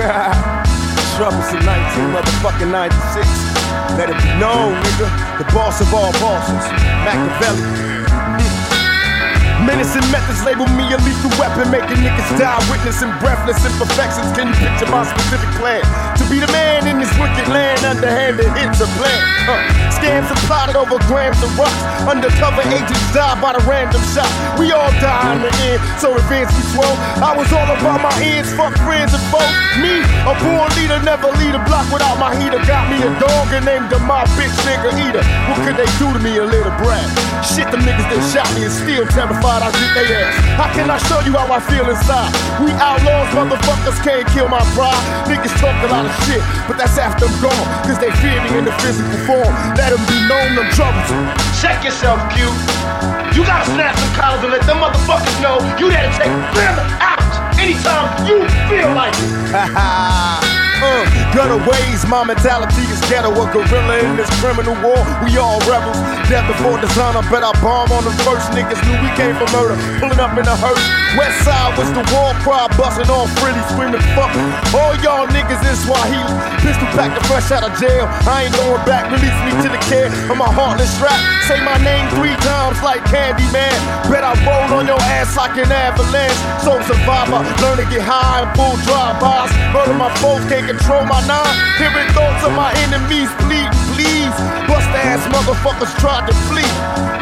Troublesome 19 motherfucking 96. Let it be known, nigga. The boss of all bosses, Machiavelli. Menacing methods label me a lethal weapon, making niggas die, witnessing breathless imperfections. Can you picture my specific plan? Be the man in this wicked land, underhanded hits a plan. Uh, scams are plotted over grams of rocks. Undercover agents die by the random shot. We all die in the end, so revenge be slow. I was all about my ends, fuck friends and foes. Me, a born leader, never lead a block without my heater. Got me a dog and named him my bitch nigga eater. What could they do to me, a little brat? Shit, the niggas that shot me is still terrified. I get they ass. How can I show you how I feel inside? We outlaws, motherfuckers can't kill my pride. Niggas talk a lot of shit, but that's after I'm gone. Cause they fear me in the physical form. Let them be known troubles. Check yourself, Q. You gotta snap some collars and let them motherfuckers know you there to take them out anytime you feel like it. Gutter ways, my mentality is ghetto. A gorilla in this criminal war. We all rebels. Death before designer, bet I bomb on the first niggas. Knew we came for murder. Pulling up in a hearse. West side was the war cry, busting off frilly, screaming fuck. All y'all niggas in Swahili. Pistol packed the fresh out of jail. I ain't going back. Release me to the care of my heartless rap. Say my name three times like Candyman. Bet I roll on your ass like an avalanche. Sole survivor, learn to get high and pull drive-bys. Murder my foes, can't control my nine. Hearing thoughts of my enemies bleed, please. Bust ass motherfuckers tried to flee.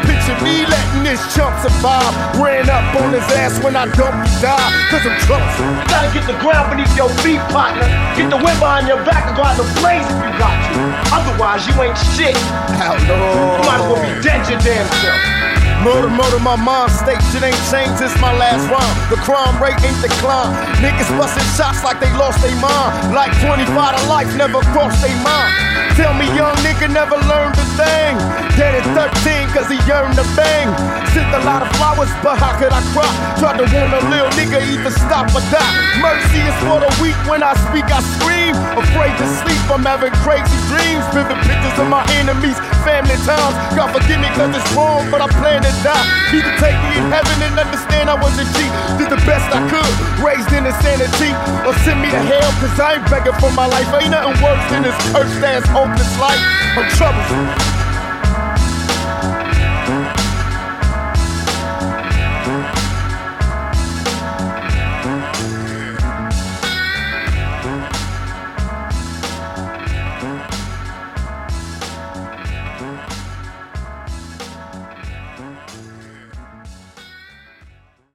Picture me letting this chump survive. Ran up on his ass when I dumped he died. Cause I'm. You gotta get the ground beneath your feet, partner. Get the wind behind your back and go out the blaze if you got to. Otherwise, you ain't shit. You might as well be dead your damn self. Murder, murder, my mind state shit ain't changed, it's my last rhyme. The crime rate ain't declined. Niggas busting shots like they lost their mind. Like 25 to life never crossed their mind. Tell me young nigga never learned a thing. Dead at 13 cause he yearned to bang. Sent a lot of flowers, but how could I cry? Tried to warn a little nigga either stop or die. Mercy is for the weak, when I speak I scream. Afraid to sleep, I'm having crazy dreams. Vivid pictures of my enemies, family times. God forgive me cause it's wrong, but I plan to die. Either take me in heaven and understand I was a G. Did the best I could, raised in insanity. Or send me to hell cause I ain't begging for my life. Ain't nothing worse than this cursed ass hopeless life. I'm troublesome.